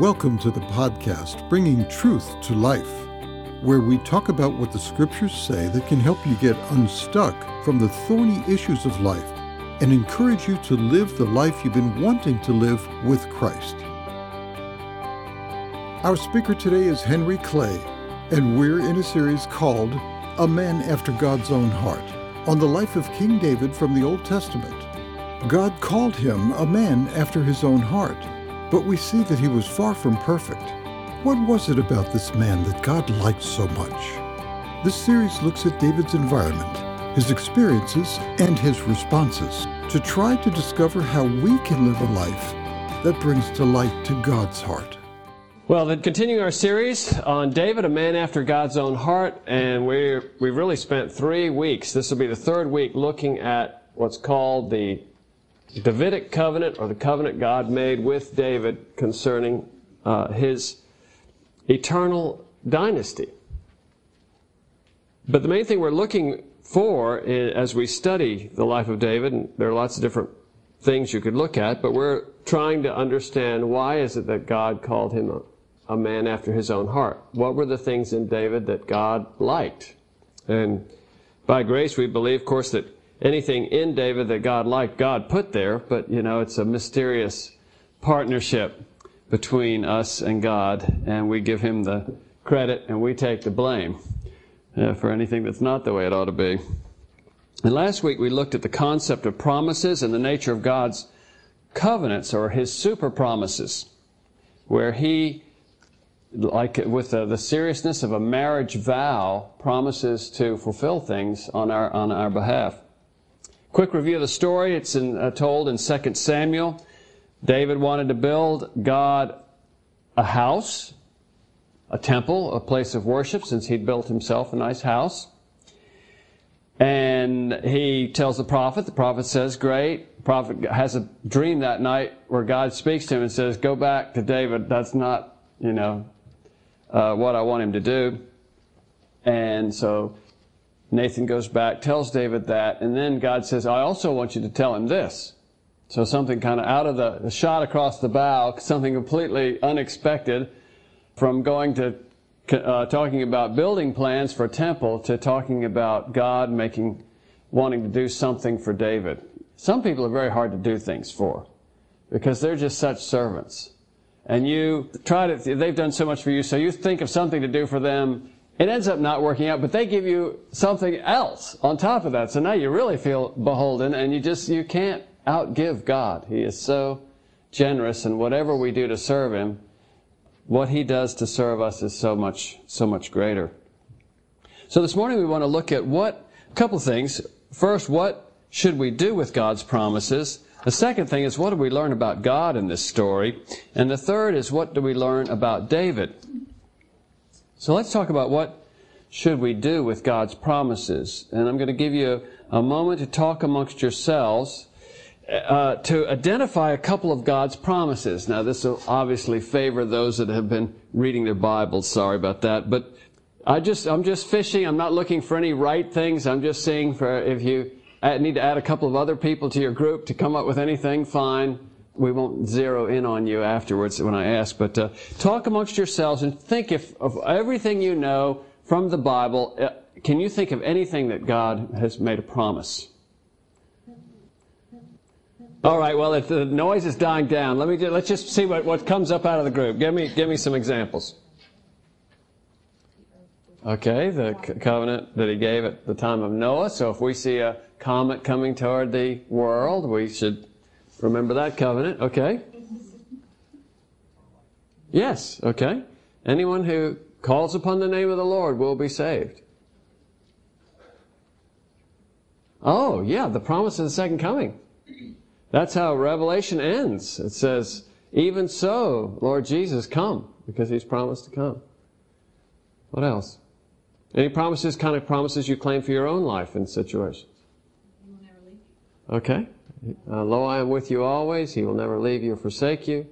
Welcome to the podcast Bringing Truth to Life, where we talk about what the scriptures say that can help you get unstuck from the thorny issues of life and encourage you to live the life you've been wanting to live with Christ. Our speaker today is Henry Clay, and we're in a series called A Man After God's Own Heart on the life of King David from the Old Testament. God called him a man after his own heart but we see that he was far from perfect. What was it about this man that God liked so much? This series looks at David's environment, his experiences, and his responses to try to discover how we can live a life that brings delight to God's heart. Well, then continuing our series on David, a man after God's own heart, and we we really spent three weeks. This will be the third week looking at what's called the Davidic covenant or the covenant God made with David concerning uh, his eternal dynasty. But the main thing we're looking for as we study the life of David, and there are lots of different things you could look at, but we're trying to understand why is it that God called him a, a man after his own heart? What were the things in David that God liked? And by grace, we believe, of course, that anything in David that God liked, God put there, but you know, it's a mysterious partnership between us and God, and we give him the credit and we take the blame uh, for anything that's not the way it ought to be. And last week we looked at the concept of promises and the nature of God's covenants or his super promises, where he like with the, the, seriousness of a marriage vow, promises to fulfill things on our, on our behalf. Quick review of the story. It's in, uh, told in 2 Samuel. David wanted to build God a house, a temple, a place of worship, since he'd built himself a nice house. And he tells the prophet, the prophet says, Great. The prophet has a dream that night where God speaks to him and says, Go back to David. That's not, you know, uh, what I want him to do. And so Nathan goes back, tells David that, and then God says, I also want you to tell him this. So something kind of out of the, shot across the bow, something completely unexpected from going to uh, talking about building plans for a temple to talking about God making, wanting to do something for David. Some people are very hard to do things for because they're just such servants. And you try to, they've done so much for you, so you think of something to do for them it ends up not working out, but they give you something else on top of that. So now you really feel beholden and you just, you can't outgive God. He is so generous and whatever we do to serve Him, what He does to serve us is so much, so much greater. So this morning we want to look at what, a couple things. First, what should we do with God's promises? The second thing is what do we learn about God in this story? And the third is what do we learn about David? So let's talk about what should we do with God's promises. And I'm going to give you a, moment to talk amongst yourselves uh, to identify a couple of God's promises. Now, this will obviously favor those that have been reading their Bibles. Sorry about that, but I just I'm just fishing. I'm not looking for any right things. I'm just seeing for if you need to add a couple of other people to your group to come up with anything. Fine we won't zero in on you afterwards when I ask, but uh, talk amongst yourselves and think if of everything you know from the Bible, uh, can you think of anything that God has made a promise? All right. Well, if the noise is dying down, let me just, let's just see what, what comes up out of the group. Give me give me some examples. Okay, the covenant that he gave at the time of Noah. So if we see a comet coming toward the world, we should Remember that covenant, okay? Yes, okay. Anyone who calls upon the name of the Lord will be saved. Oh, yeah, the promise of the second coming. That's how Revelation ends. It says, Even so, Lord Jesus, come, because he's promised to come. What else? Any promises, kind of promises you claim for your own life in situations? Okay. Uh, Lo, I am with you always. He will never leave you or forsake you.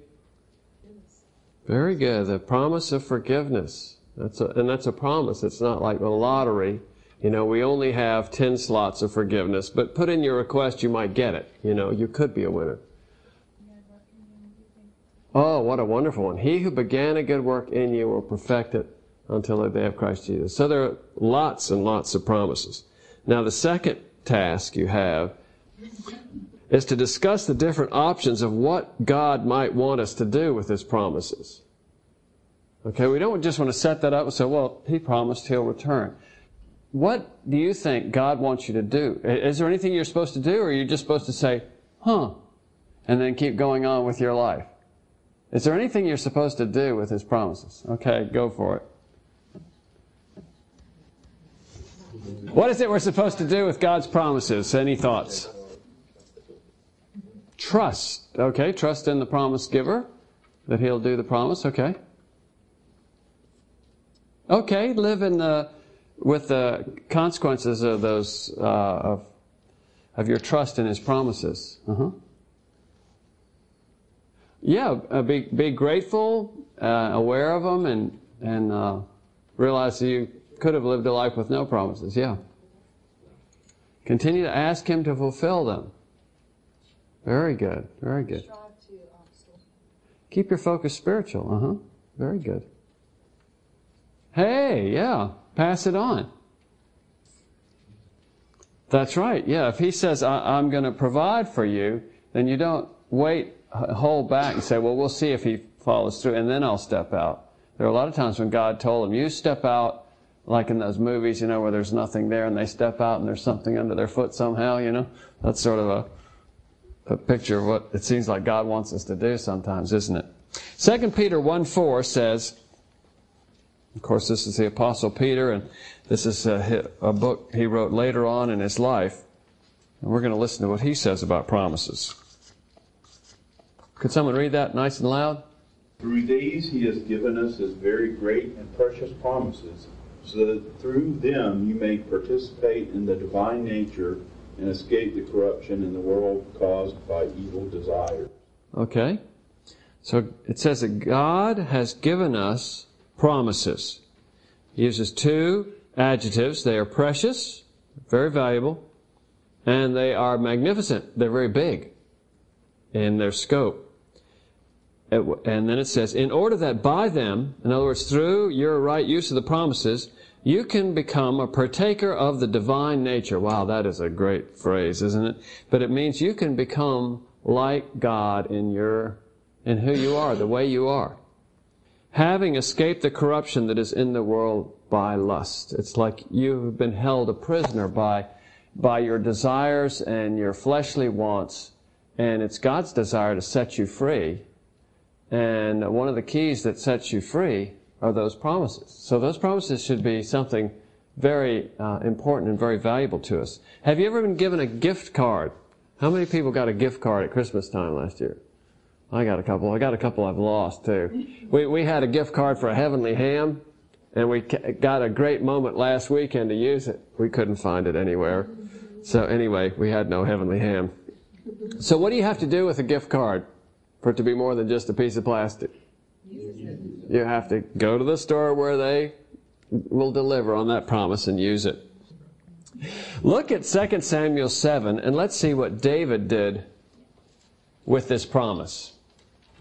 Very good. The promise of forgiveness. That's a, and that's a promise. It's not like a lottery. You know, we only have 10 slots of forgiveness, but put in your request, you might get it. You know, you could be a winner. Oh, what a wonderful one. He who began a good work in you will perfect it until the day of Christ Jesus. So there are lots and lots of promises. Now, the second task you have is to discuss the different options of what God might want us to do with His promises. Okay, we don't just want to set that up and say, well, He promised He'll return. What do you think God wants you to do? Is there anything you're supposed to do, or are you just supposed to say, huh, and then keep going on with your life? Is there anything you're supposed to do with His promises? Okay, go for it. What is it we're supposed to do with God's promises? Any thoughts? Trust. Okay, trust in the promise giver that he'll do the promise. Okay. Okay, live in the with the consequences of those uh, of of your trust in his promises. Uh-huh. Yeah, uh, be be grateful, uh, aware of them, and and uh, realize that you could have lived a life with no promises. Yeah. Continue to ask him to fulfill them. Very good. Very good. Um, Keep your focus spiritual. Uh huh. Very good. Hey, yeah. Pass it on. That's right. Yeah. If he says, I- am going to provide for you, then you don't wait, hold back and say, well, we'll see if he follows through and then I'll step out. There are a lot of times when God told him, you step out like in those movies, you know, where there's nothing there and they step out and there's something under their foot somehow, you know. That's sort of a a picture of what it seems like God wants us to do sometimes, isn't it? 2 Peter 1 4 says, of course, this is the Apostle Peter, and this is a, a book he wrote later on in his life. And we're going to listen to what he says about promises. Could someone read that nice and loud? Through these he has given us his very great and precious promises, so that through them you may participate in the divine nature and escape the corruption in the world caused by evil desires. Okay. So it says that God has given us promises. He uses two adjectives. They are precious, very valuable, and they are magnificent. They're very big in their scope. And then it says, in order that by them, in other words, through your right use of the promises, you can become a partaker of the divine nature. Wow, that is a great phrase, isn't it? But it means you can become like God in your, in who you are, the way you are. Having escaped the corruption that is in the world by lust. It's like you've been held a prisoner by, by your desires and your fleshly wants, and it's God's desire to set you free. And one of the keys that sets you free are those promises. So those promises should be something very uh, important and very valuable to us. Have you ever been given a gift card? How many people got a gift card at Christmas time last year? I got a couple. I got a couple I've lost too. We, we had a gift card for a Heavenly Ham, and we got a great moment last weekend to use it. We couldn't find it anywhere. So anyway, we had no Heavenly Ham. So what do you have to do with a gift card for it to be more than just a piece of plastic? You have to go to the store where they will deliver on that promise and use it. Look at 2 Samuel 7 and let's see what David did with this promise.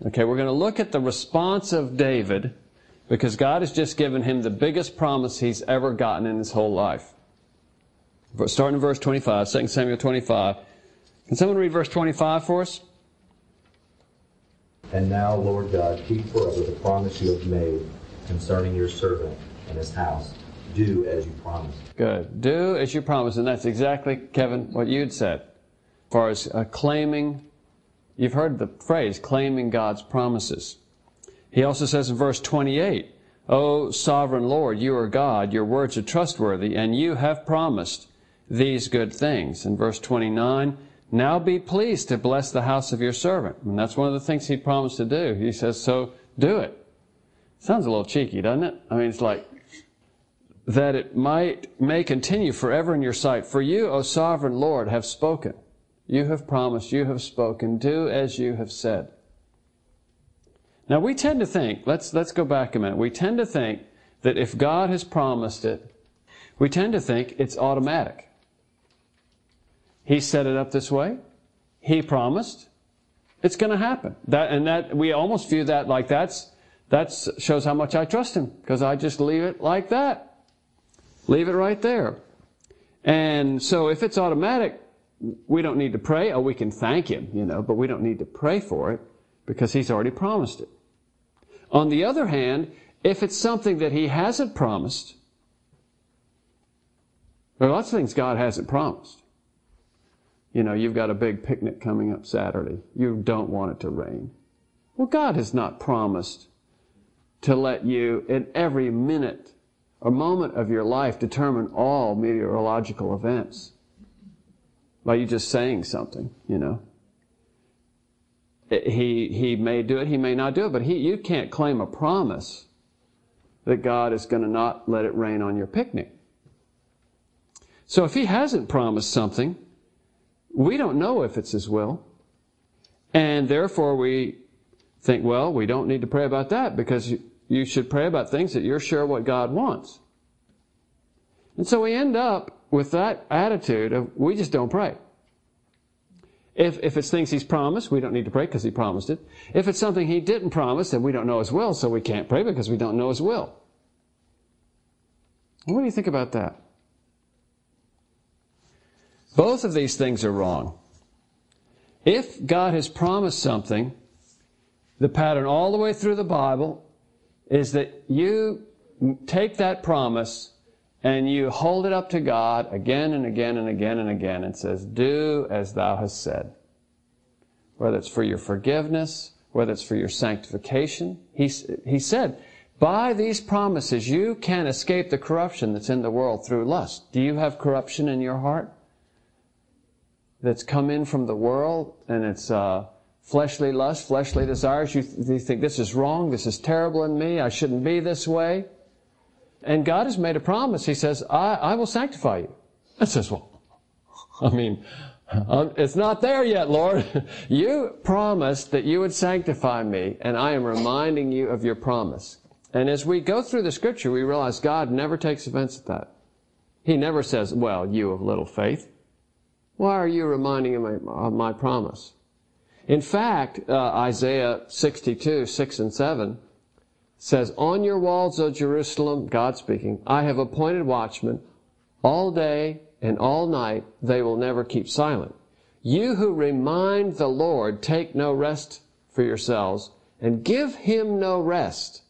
Okay, we're going to look at the response of David because God has just given him the biggest promise he's ever gotten in his whole life. Starting in verse 25, 2 Samuel 25. Can someone read verse 25 for us? And now, Lord God, keep forever the promise you have made concerning your servant and his house. Do as you promised. Good. Do as you promised. And that's exactly, Kevin, what you'd said. As far as uh, claiming, you've heard the phrase, claiming God's promises. He also says in verse 28, O sovereign Lord, you are God, your words are trustworthy, and you have promised these good things. In verse 29, now be pleased to bless the house of your servant. And that's one of the things he promised to do. He says, so do it. Sounds a little cheeky, doesn't it? I mean, it's like, that it might, may continue forever in your sight. For you, O sovereign Lord, have spoken. You have promised, you have spoken. Do as you have said. Now we tend to think, let's, let's go back a minute. We tend to think that if God has promised it, we tend to think it's automatic. He set it up this way. He promised. It's going to happen. That, and that, we almost view that like that's, that shows how much I trust Him, because I just leave it like that. Leave it right there. And so if it's automatic, we don't need to pray. Oh, we can thank Him, you know, but we don't need to pray for it because He's already promised it. On the other hand, if it's something that He hasn't promised, there are lots of things God hasn't promised. You know, you've got a big picnic coming up Saturday. You don't want it to rain. Well, God has not promised to let you, in every minute or moment of your life, determine all meteorological events by you just saying something, you know. He, he may do it, he may not do it, but he, you can't claim a promise that God is going to not let it rain on your picnic. So if he hasn't promised something, we don't know if it's his will. And therefore we think, well, we don't need to pray about that because you, should pray about things that you're sure what God wants. And so we end up with that attitude of we just don't pray. If, if it's things he's promised, we don't need to pray because he promised it. If it's something he didn't promise, then we don't know his will, so we can't pray because we don't know his will. What do you think about that? Both of these things are wrong. If God has promised something, the pattern all the way through the Bible is that you take that promise and you hold it up to God again and again and again and again and says, Do as thou hast said. Whether it's for your forgiveness, whether it's for your sanctification. He, he said, by these promises, you can escape the corruption that's in the world through lust. Do you have corruption in your heart? That's come in from the world and it's uh, fleshly lust, fleshly desires. You, th- you think this is wrong, this is terrible in me, I shouldn't be this way. And God has made a promise. He says, I, I will sanctify you. I says, well, I mean, um, it's not there yet, Lord. you promised that you would sanctify me, and I am reminding you of your promise. And as we go through the scripture, we realize God never takes offense at that. He never says, well, you of little faith. Why are you reminding him of my promise? In fact, uh, Isaiah 62, 6 and 7 says, On your walls, O Jerusalem, God speaking, I have appointed watchmen all day and all night, they will never keep silent. You who remind the Lord, take no rest for yourselves, and give him no rest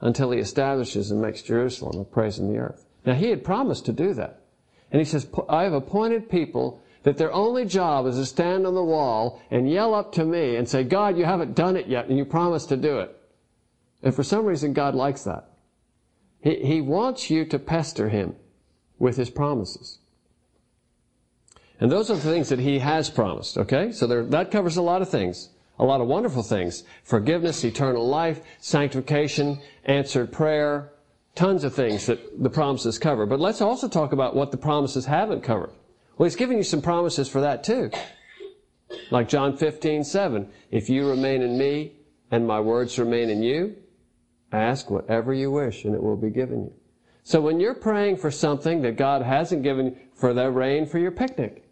until he establishes and makes Jerusalem a praise in the earth. Now, he had promised to do that. And he says, I have appointed people that their only job is to stand on the wall and yell up to me and say, God, you haven't done it yet, and you promised to do it. And for some reason, God likes that. He, he wants you to pester him with his promises. And those are the things that he has promised, okay? So there, that covers a lot of things, a lot of wonderful things. Forgiveness, eternal life, sanctification, answered prayer, tons of things that the promises cover. But let's also talk about what the promises haven't covered. Well, he's giving you some promises for that too. Like John 15, 7. If you remain in me and my words remain in you, ask whatever you wish and it will be given you. So when you're praying for something that God hasn't given for the rain for your picnic,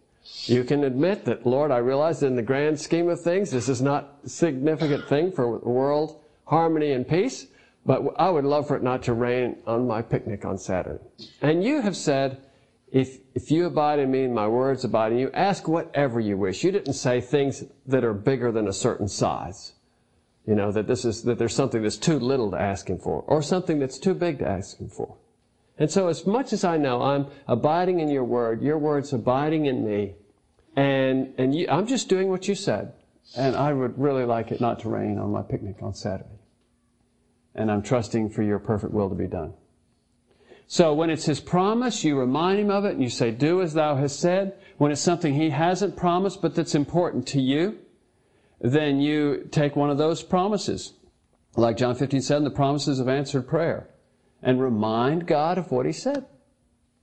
you can admit that, Lord, I realize in the grand scheme of things, this is not a significant thing for world harmony and peace, but I would love for it not to rain on my picnic on Saturday. And you have said, if, if you abide in me and my words abide in you, ask whatever you wish. You didn't say things that are bigger than a certain size. You know, that this is, that there's something that's too little to ask him for, or something that's too big to ask him for. And so as much as I know I'm abiding in your word, your word's abiding in me, and, and you, I'm just doing what you said. And I would really like it not to rain on my picnic on Saturday. And I'm trusting for your perfect will to be done. So when it's His promise, you remind Him of it and you say, do as thou hast said. When it's something He hasn't promised but that's important to you, then you take one of those promises. Like John 15 7, the promises of answered prayer. And remind God of what He said.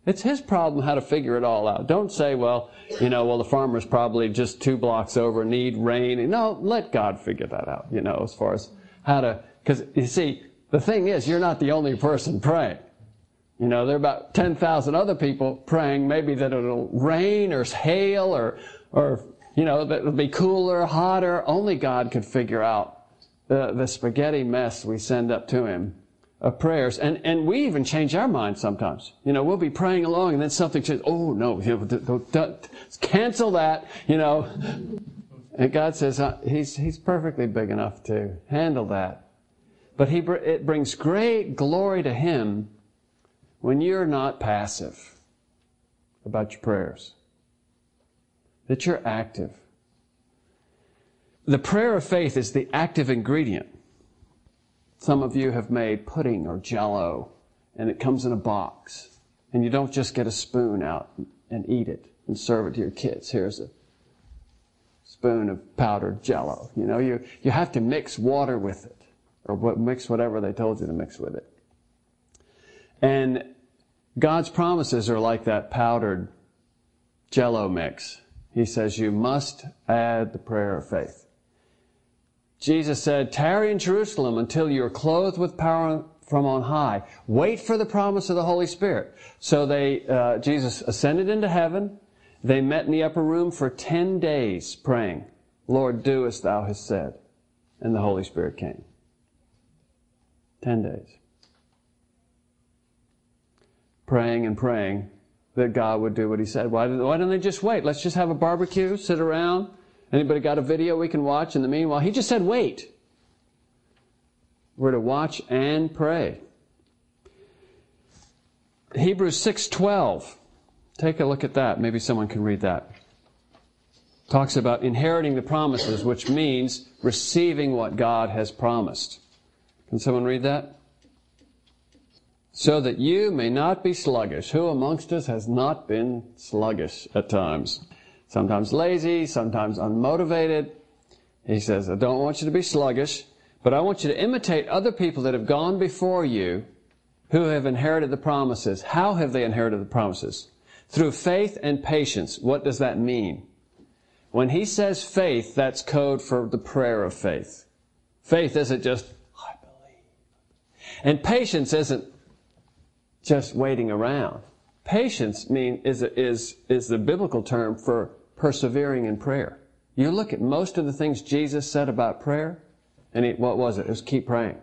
It's His problem how to figure it all out. Don't say, well, you know, well, the farmer's probably just two blocks over, need rain. No, let God figure that out, you know, as far as how to, because you see, the thing is, you're not the only person praying. You know, there are about 10,000 other people praying maybe that it'll rain or hail or, or you know, that it'll be cooler, hotter. Only God could figure out the, the spaghetti mess we send up to Him of prayers. And, and we even change our minds sometimes. You know, we'll be praying along and then something says, oh no, cancel that, you know. And God says, uh, he's, he's perfectly big enough to handle that. But he, it brings great glory to Him when you're not passive about your prayers, that you're active. The prayer of faith is the active ingredient. Some of you have made pudding or jello, and it comes in a box. And you don't just get a spoon out and eat it and serve it to your kids. Here's a spoon of powdered jello. You know, you, you have to mix water with it, or mix whatever they told you to mix with it. And God's promises are like that powdered jello mix. He says you must add the prayer of faith. Jesus said, Tarry in Jerusalem until you're clothed with power from on high. Wait for the promise of the Holy Spirit. So they, uh, Jesus ascended into heaven. They met in the upper room for 10 days praying, Lord, do as thou hast said. And the Holy Spirit came. 10 days. Praying and praying that God would do what he said. Why, why don't they just wait? Let's just have a barbecue, sit around, Anybody got a video we can watch in the meanwhile? He just said, wait. We're to watch and pray. Hebrews 6:12. Take a look at that. Maybe someone can read that. Talks about inheriting the promises, which means receiving what God has promised. Can someone read that? So that you may not be sluggish. Who amongst us has not been sluggish at times? sometimes lazy, sometimes unmotivated. He says, I don't want you to be sluggish, but I want you to imitate other people that have gone before you who have inherited the promises. How have they inherited the promises? Through faith and patience. What does that mean? When he says faith, that's code for the prayer of faith. Faith isn't just, I believe. And patience isn't just waiting around. Patience mean, is, is, is the biblical term for persevering in prayer. You look at most of the things Jesus said about prayer, and he, what was it? It was keep praying.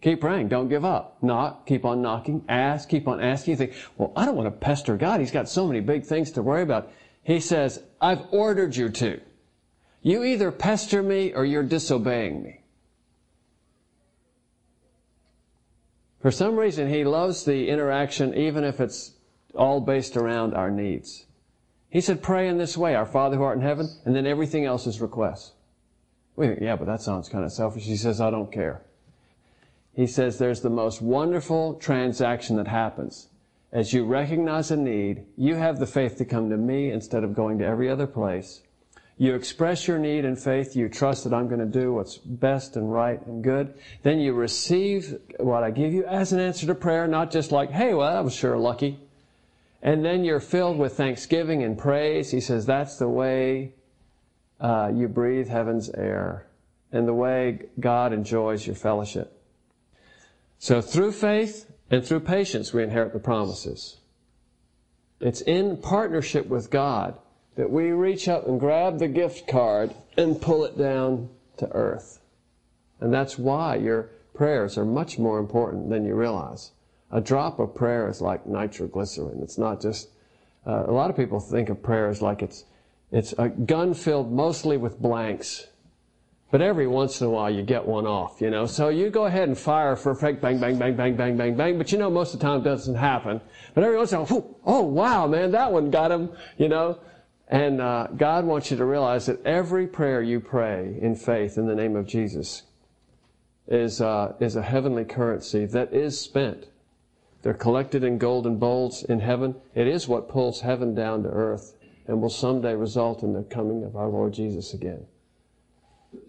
Keep praying. Don't give up. Knock. Keep on knocking. Ask. Keep on asking. You think, well, I don't want to pester God. He's got so many big things to worry about. He says, I've ordered you to. You either pester me or you're disobeying me. For some reason, he loves the interaction even if it's all based around our needs. He said, pray in this way, our Father who art in heaven, and then everything else is requests. We think, yeah, but that sounds kind of selfish. He says, I don't care. He says there's the most wonderful transaction that happens. As you recognize a need, you have the faith to come to me instead of going to every other place. You express your need in faith. You trust that I'm going to do what's best and right and good. Then you receive what I give you as an answer to prayer, not just like, hey, well, I was sure lucky. And then you're filled with thanksgiving and praise. He says that's the way uh, you breathe heaven's air and the way God enjoys your fellowship. So through faith and through patience, we inherit the promises. It's in partnership with God that we reach up and grab the gift card and pull it down to earth. And that's why your prayers are much more important than you realize a drop of prayer is like nitroglycerin. It's not just, uh, a lot of people think of prayer as like it's, it's a gun filled mostly with blanks. But every once in a while you get one off, you know. So you go ahead and fire for a bang, bang, bang, bang, bang, bang, bang, bang. But you know most of the time it doesn't happen. But every once in a while, oh wow, man, that one got him, you know. And uh, God wants you to realize that every prayer you pray in faith in the name of Jesus is, uh, is a heavenly currency that is spent. They're collected in golden bowls in heaven. It is what pulls heaven down to earth and will someday result in the coming of our Lord Jesus again.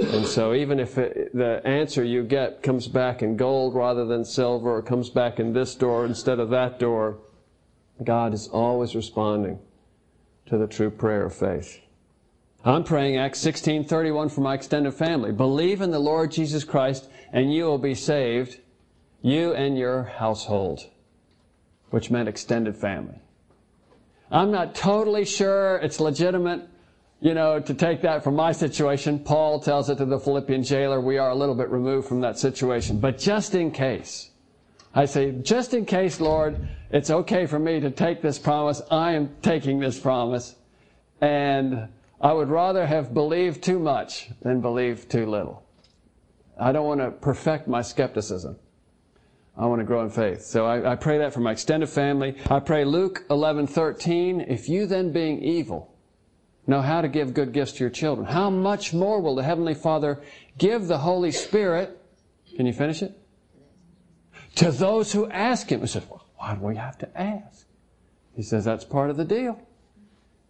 And so even if it, the answer you get comes back in gold rather than silver or comes back in this door instead of that door, God is always responding to the true prayer of faith. I'm praying Acts 16:31 for my extended family. Believe in the Lord Jesus Christ and you will be saved, you and your household which meant extended family. I'm not totally sure it's legitimate you know, to take that from my situation, Paul tells it to the Philippian jailer, we are a little bit removed from that situation. But just in case, I say, just in case, Lord, it's okay for me to take this promise, I am taking this promise. And I would rather have believed too much than believed too little. I don't want to perfect my skepticism. I want to grow in faith. So I, I pray that for my extended family. I pray Luke 11, 13, if you then being evil know how to give good gifts to your children, how much more will the Heavenly Father give the Holy Spirit, can you finish it? To those who ask Him. He says, well, why do we have to ask? He says, that's part of the deal.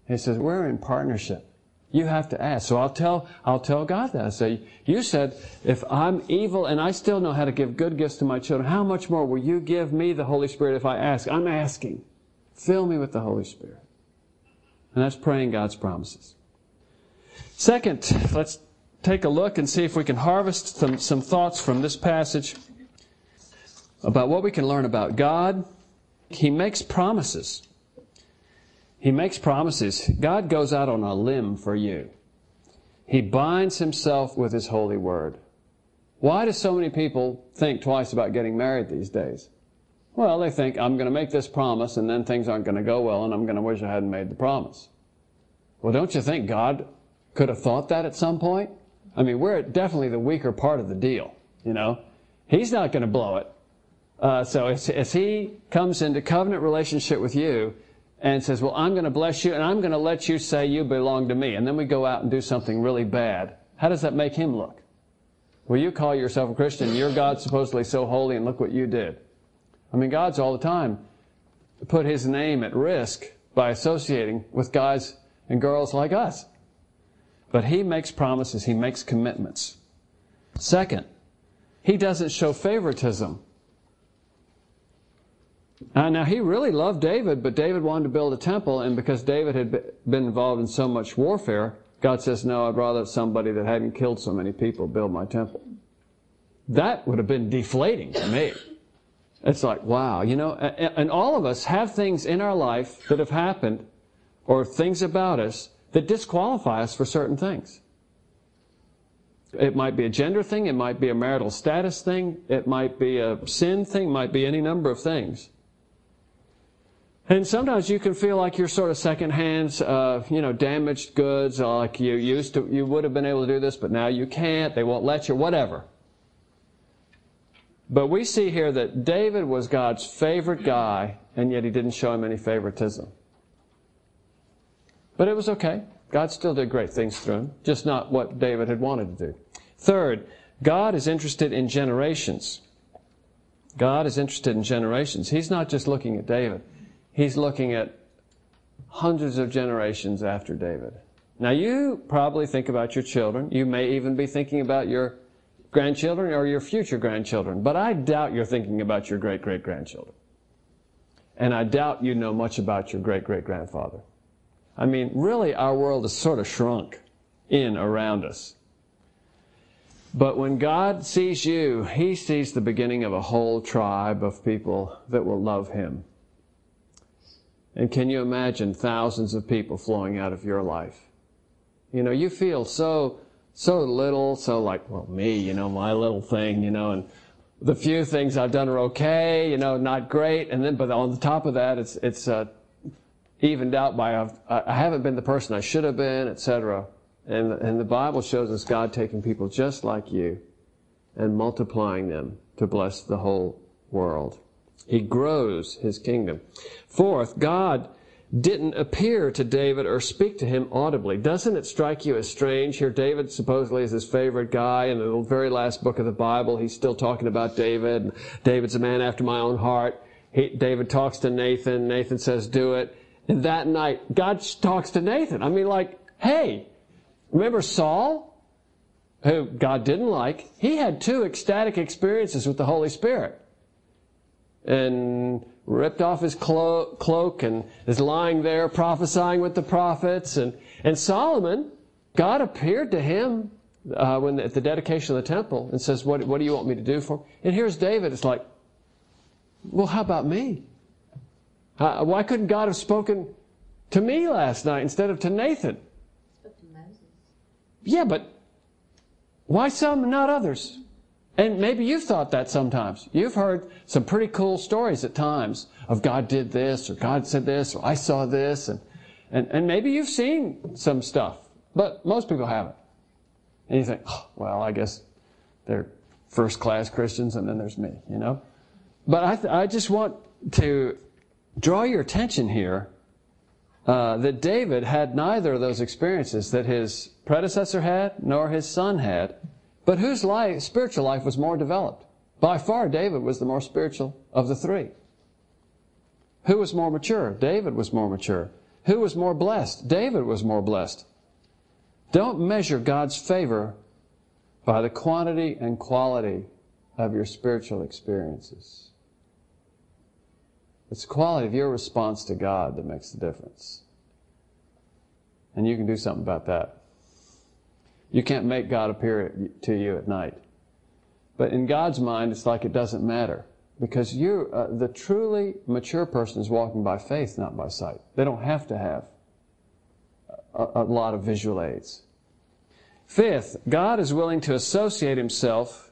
He says, we're in partnership. You have to ask. So I'll tell, I'll tell God that. I say, you said, if I'm evil and I still know how to give good gifts to my children, how much more will you give me the Holy Spirit if I ask? I'm asking. Fill me with the Holy Spirit. And that's praying God's promises. Second, let's take a look and see if we can harvest some, some thoughts from this passage about what we can learn about God. He makes promises. He makes promises. God goes out on a limb for you. He binds himself with his holy word. Why do so many people think twice about getting married these days? Well, they think, I'm going to make this promise and then things aren't going to go well and I'm going to wish I hadn't made the promise. Well, don't you think God could have thought that at some point? I mean, we're definitely the weaker part of the deal, you know? He's not going to blow it. Uh, so as, as he comes into covenant relationship with you, and says, Well, I'm going to bless you and I'm going to let you say you belong to me. And then we go out and do something really bad. How does that make him look? Well, you call yourself a Christian, your God's supposedly so holy, and look what you did. I mean, God's all the time put his name at risk by associating with guys and girls like us. But he makes promises, he makes commitments. Second, he doesn't show favoritism. Uh, now, he really loved David, but David wanted to build a temple, and because David had been involved in so much warfare, God says, No, I'd rather somebody that hadn't killed so many people build my temple. That would have been deflating to me. It's like, wow, you know, and all of us have things in our life that have happened, or things about us that disqualify us for certain things. It might be a gender thing, it might be a marital status thing, it might be a sin thing, it might be any number of things. And sometimes you can feel like you're sort of secondhand, uh, you know, damaged goods, like you used to, you would have been able to do this, but now you can't, they won't let you, whatever. But we see here that David was God's favorite guy, and yet he didn't show him any favoritism. But it was okay. God still did great things through him, just not what David had wanted to do. Third, God is interested in generations. God is interested in generations. He's not just looking at David he's looking at hundreds of generations after David. Now, you probably think about your children. You may even be thinking about your grandchildren or your future grandchildren, but I doubt you're thinking about your great great grandchildren. And I doubt you know much about your great great grandfather. I mean, really, our world is sort of shrunk in around us. But when God sees you, He sees the beginning of a whole tribe of people that will love Him and can you imagine thousands of people flowing out of your life? You know, you feel so, so little, so like, well, me, you know, my little thing, you know, and the few things I've done are okay, you know, not great. And then, but on the top of that, it's, it's, uh, evened out by, I've, I haven't been the person I should have been, etc. And, and the Bible shows us God taking people just like you and multiplying them to bless the whole world. He grows his kingdom. Fourth, God didn't appear to David or speak to him audibly. Doesn't it strike you as strange? Here, David supposedly is his favorite guy. In the very last book of the Bible, he's still talking about David. David's a man after my own heart. He, David talks to Nathan. Nathan says, do it. And that night, God talks to Nathan. I mean, like, hey, remember Saul? Who God didn't like. He had two ecstatic experiences with the Holy Spirit and ripped off his clo- cloak and is lying there prophesying with the prophets. And, and Solomon, God appeared to him uh, when at the dedication of the temple and says, what, what do you want me to do for him? And here's David. It's like, well, how about me? Uh, why couldn't God have spoken to me last night instead of to Nathan? Yeah, but why some and not others? And maybe you've thought that sometimes. You've heard some pretty cool stories at times of God did this, or God said this, or I saw this, and, and, and maybe you've seen some stuff, but most people haven't. And you think, oh, well, I guess they're first class Christians, and then there's me, you know? But I, th- I just want to draw your attention here uh, that David had neither of those experiences that his predecessor had nor his son had. But whose life, spiritual life was more developed? By far, David was the more spiritual of the three. Who was more mature? David was more mature. Who was more blessed? David was more blessed. Don't measure God's favor by the quantity and quality of your spiritual experiences. It's the quality of your response to God that makes the difference. And you can do something about that. You can't make God appear to you at night. But in God's mind, it's like it doesn't matter. Because you, uh, the truly mature person is walking by faith, not by sight. They don't have to have a, a lot of visual aids. Fifth, God is willing to associate himself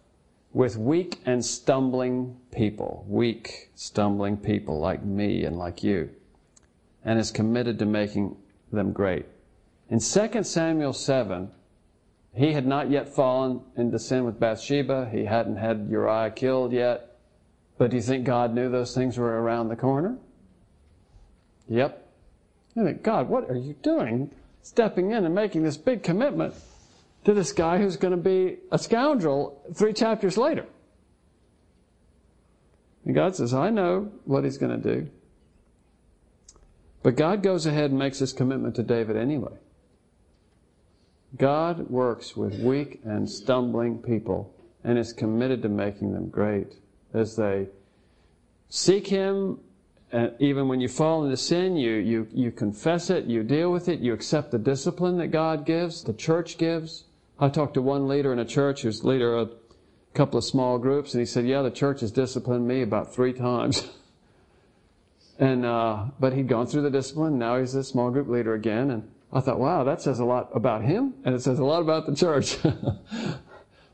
with weak and stumbling people. Weak, stumbling people like me and like you. And is committed to making them great. In 2 Samuel 7, he had not yet fallen into sin with Bathsheba. He hadn't had Uriah killed yet. But do you think God knew those things were around the corner? Yep. I think, God, what are you doing? Stepping in and making this big commitment to this guy who's going to be a scoundrel three chapters later. And God says, I know what he's going to do. But God goes ahead and makes this commitment to David anyway. God works with weak and stumbling people and is committed to making them great as they seek Him. And even when you fall into sin, you, you, you confess it, you deal with it, you accept the discipline that God gives, the church gives. I talked to one leader in a church who's leader of a couple of small groups, and he said, Yeah, the church has disciplined me about three times. and uh, But he'd gone through the discipline, now he's a small group leader again. And I thought, wow, that says a lot about him, and it says a lot about the church. a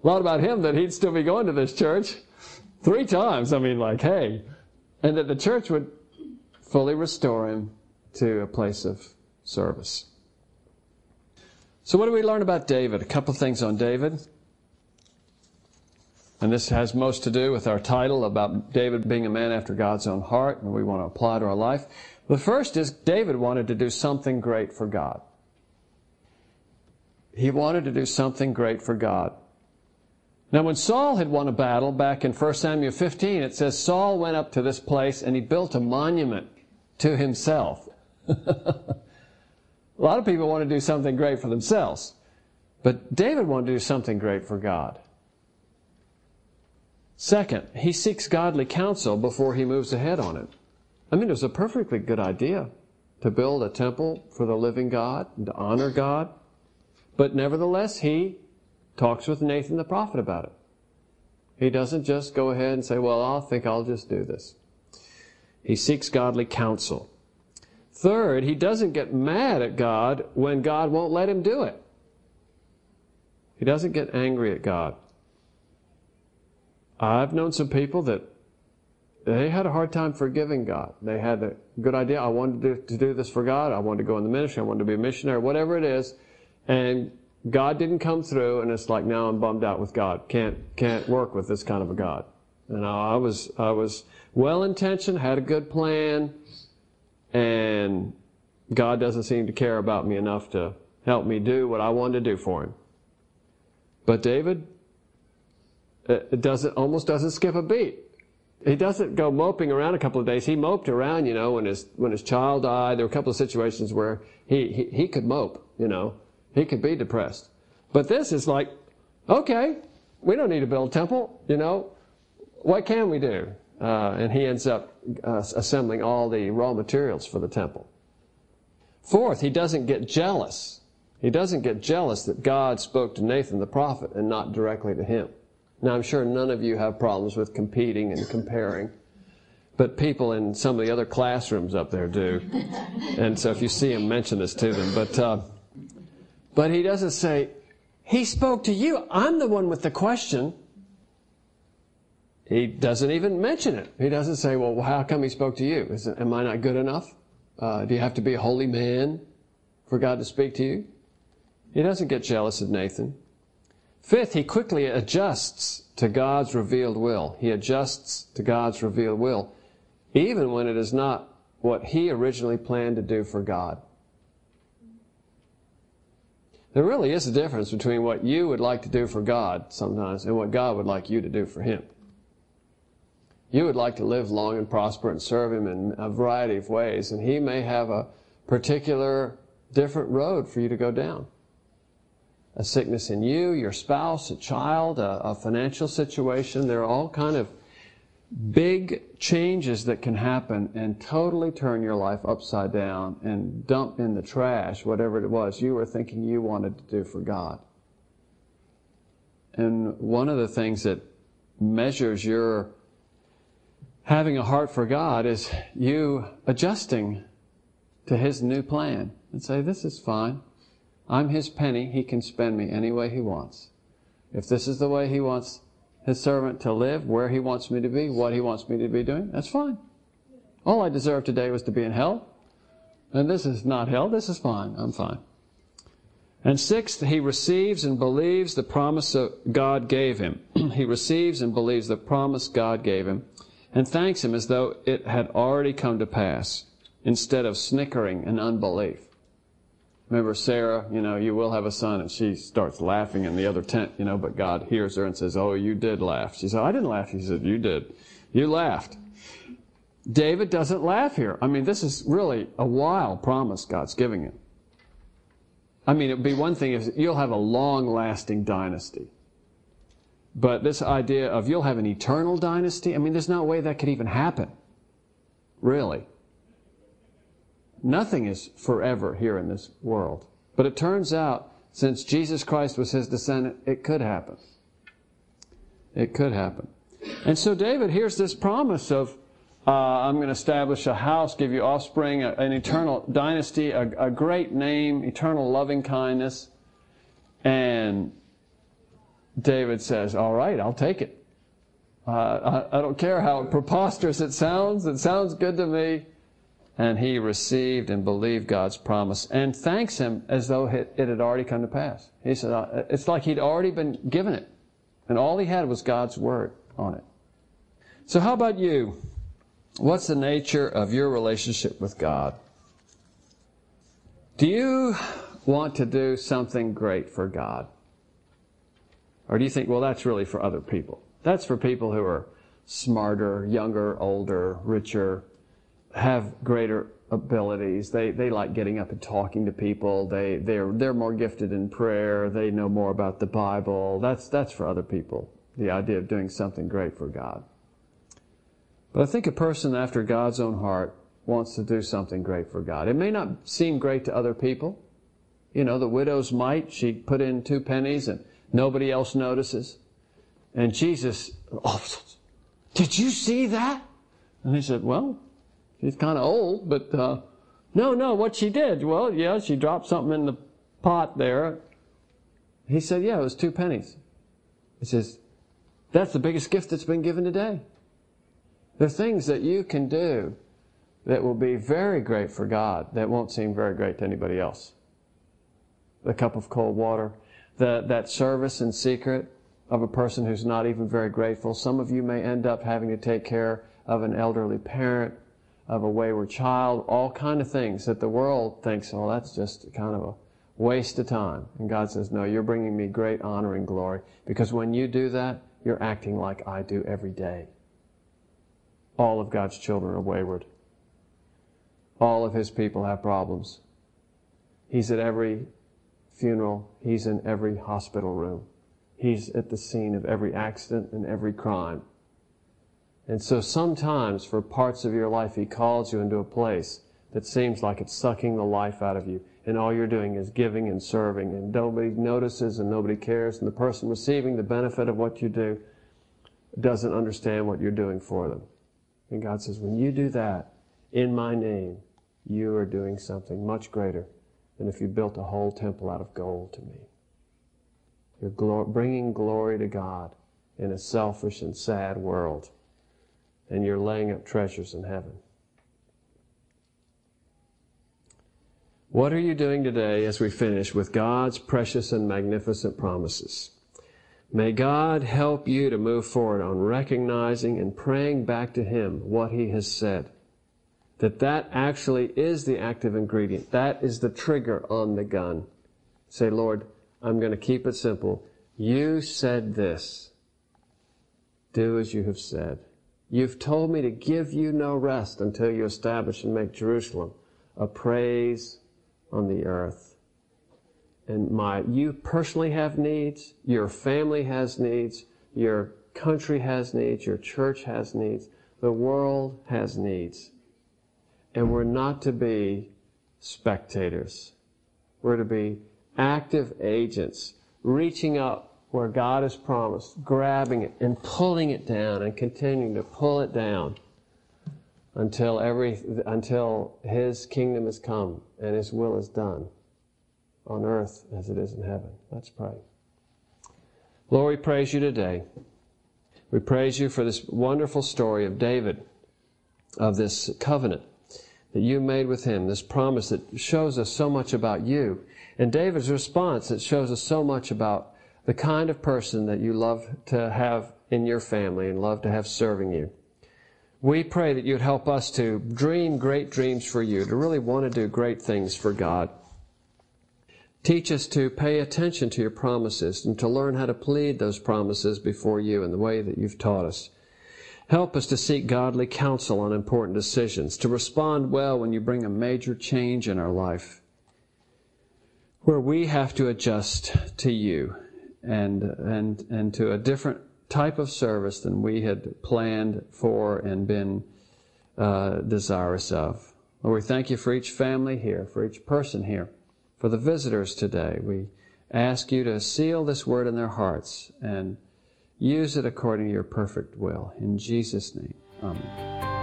lot about him that he'd still be going to this church three times. I mean, like, hey. And that the church would fully restore him to a place of service. So, what do we learn about David? A couple things on David. And this has most to do with our title about David being a man after God's own heart, and we want to apply to our life. The first is David wanted to do something great for God. He wanted to do something great for God. Now, when Saul had won a battle back in 1 Samuel 15, it says Saul went up to this place and he built a monument to himself. a lot of people want to do something great for themselves, but David wanted to do something great for God. Second, he seeks godly counsel before he moves ahead on it. I mean, it was a perfectly good idea to build a temple for the living God and to honor God. But nevertheless, he talks with Nathan the prophet about it. He doesn't just go ahead and say, Well, I think I'll just do this. He seeks godly counsel. Third, he doesn't get mad at God when God won't let him do it. He doesn't get angry at God. I've known some people that they had a hard time forgiving God. They had a good idea. I wanted to do, to do this for God. I wanted to go in the ministry. I wanted to be a missionary, whatever it is. And God didn't come through, and it's like now I'm bummed out with God. Can't can't work with this kind of a God. And I was I was well intentioned, had a good plan, and God doesn't seem to care about me enough to help me do what I wanted to do for Him. But David, it doesn't almost doesn't skip a beat he doesn't go moping around a couple of days. He moped around, you know, when his when his child died. There were a couple of situations where he, he, he could mope, you know. He could be depressed. But this is like, okay, we don't need to build a temple, you know. What can we do? Uh, and he ends up uh, assembling all the raw materials for the temple. Fourth, he doesn't get jealous. He doesn't get jealous that God spoke to Nathan the prophet and not directly to him. Now, I'm sure none of you have problems with competing and comparing, but people in some of the other classrooms up there do. And so if you see him, mention this to them. But, uh, but he doesn't say, He spoke to you. I'm the one with the question. He doesn't even mention it. He doesn't say, well, how come he spoke to you? Is it, am I not good enough? Uh, do you have to be a holy man for God to speak to you? He doesn't get jealous of Nathan. Fifth, he quickly adjusts to God's revealed will. He adjusts to God's revealed will, even when it is not what he originally planned to do for God. There really is a difference between what you would like to do for God sometimes and what God would like you to do for Him. You would like to live long and prosper and serve Him in a variety of ways, and He may have a particular different road for you to go down. A sickness in you, your spouse, a child, a, a financial situation, there are all kind of big changes that can happen and totally turn your life upside down and dump in the trash whatever it was you were thinking you wanted to do for God. And one of the things that measures your having a heart for God is you adjusting to His new plan and say, This is fine. I'm His penny. He can spend me any way He wants. If this is the way He wants his servant to live where he wants me to be, what he wants me to be doing, that's fine. All I deserved today was to be in hell. And this is not hell, this is fine. I'm fine. And sixth, he receives and believes the promise God gave him. he receives and believes the promise God gave him and thanks him as though it had already come to pass instead of snickering in unbelief. Remember Sarah, you know, you will have a son, and she starts laughing in the other tent, you know, but God hears her and says, Oh, you did laugh. She said, I didn't laugh. He said, You did. You laughed. David doesn't laugh here. I mean, this is really a wild promise God's giving him. I mean, it would be one thing if you'll have a long lasting dynasty. But this idea of you'll have an eternal dynasty, I mean, there's no way that could even happen. Really. Nothing is forever here in this world. But it turns out, since Jesus Christ was his descendant, it could happen. It could happen. And so David hears this promise of, uh, I'm going to establish a house, give you offspring, a, an eternal dynasty, a, a great name, eternal loving kindness. And David says, All right, I'll take it. Uh, I, I don't care how preposterous it sounds, it sounds good to me and he received and believed God's promise and thanks him as though it had already come to pass. He said, it's like he'd already been given it. And all he had was God's word on it. So how about you? What's the nature of your relationship with God? Do you want to do something great for God? Or do you think, well, that's really for other people? That's for people who are smarter, younger, older, richer, have greater abilities. They, they like getting up and talking to people. They, they're, they're more gifted in prayer. They know more about the Bible. That's, that's for other people, the idea of doing something great for God. But I think a person after God's own heart wants to do something great for God. It may not seem great to other people. You know, the widow's mite, she put in two pennies and nobody else notices. And Jesus, oh, did you see that? And he said, well, She's kind of old, but uh, no, no, what she did, well, yeah, she dropped something in the pot there. He said, yeah, it was two pennies. He says, that's the biggest gift that's been given today. There are things that you can do that will be very great for God that won't seem very great to anybody else. The cup of cold water, the, that service in secret of a person who's not even very grateful. Some of you may end up having to take care of an elderly parent of a wayward child, all kind of things that the world thinks, oh, that's just kind of a waste of time. And God says, no, you're bringing me great honor and glory because when you do that, you're acting like I do every day. All of God's children are wayward. All of His people have problems. He's at every funeral. He's in every hospital room. He's at the scene of every accident and every crime. And so sometimes for parts of your life, He calls you into a place that seems like it's sucking the life out of you. And all you're doing is giving and serving, and nobody notices and nobody cares. And the person receiving the benefit of what you do doesn't understand what you're doing for them. And God says, when you do that in my name, you are doing something much greater than if you built a whole temple out of gold to me. You're glor- bringing glory to God in a selfish and sad world. And you're laying up treasures in heaven. What are you doing today as we finish with God's precious and magnificent promises? May God help you to move forward on recognizing and praying back to Him what He has said. That that actually is the active ingredient. That is the trigger on the gun. Say, Lord, I'm going to keep it simple. You said this. Do as you have said. You've told me to give you no rest until you establish and make Jerusalem a praise on the earth. And my, you personally have needs, your family has needs, your country has needs, your church has needs, the world has needs. And we're not to be spectators. We're to be active agents, reaching up where God has promised, grabbing it and pulling it down and continuing to pull it down until every until his kingdom has come and his will is done on earth as it is in heaven. Let's pray. Lord, we praise you today. We praise you for this wonderful story of David, of this covenant that you made with him, this promise that shows us so much about you. And David's response that shows us so much about the kind of person that you love to have in your family and love to have serving you. We pray that you'd help us to dream great dreams for you, to really want to do great things for God. Teach us to pay attention to your promises and to learn how to plead those promises before you in the way that you've taught us. Help us to seek godly counsel on important decisions, to respond well when you bring a major change in our life, where we have to adjust to you and, and, and to a different type of service than we had planned for and been uh, desirous of. Lord, we thank you for each family here, for each person here, for the visitors today. We ask you to seal this word in their hearts and use it according to your perfect will. In Jesus' name, amen.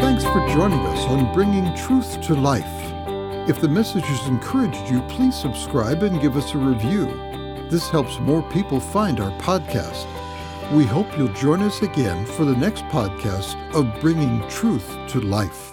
Thanks for joining us on Bringing Truth to Life. If the message has encouraged you, please subscribe and give us a review. This helps more people find our podcast. We hope you'll join us again for the next podcast of Bringing Truth to Life.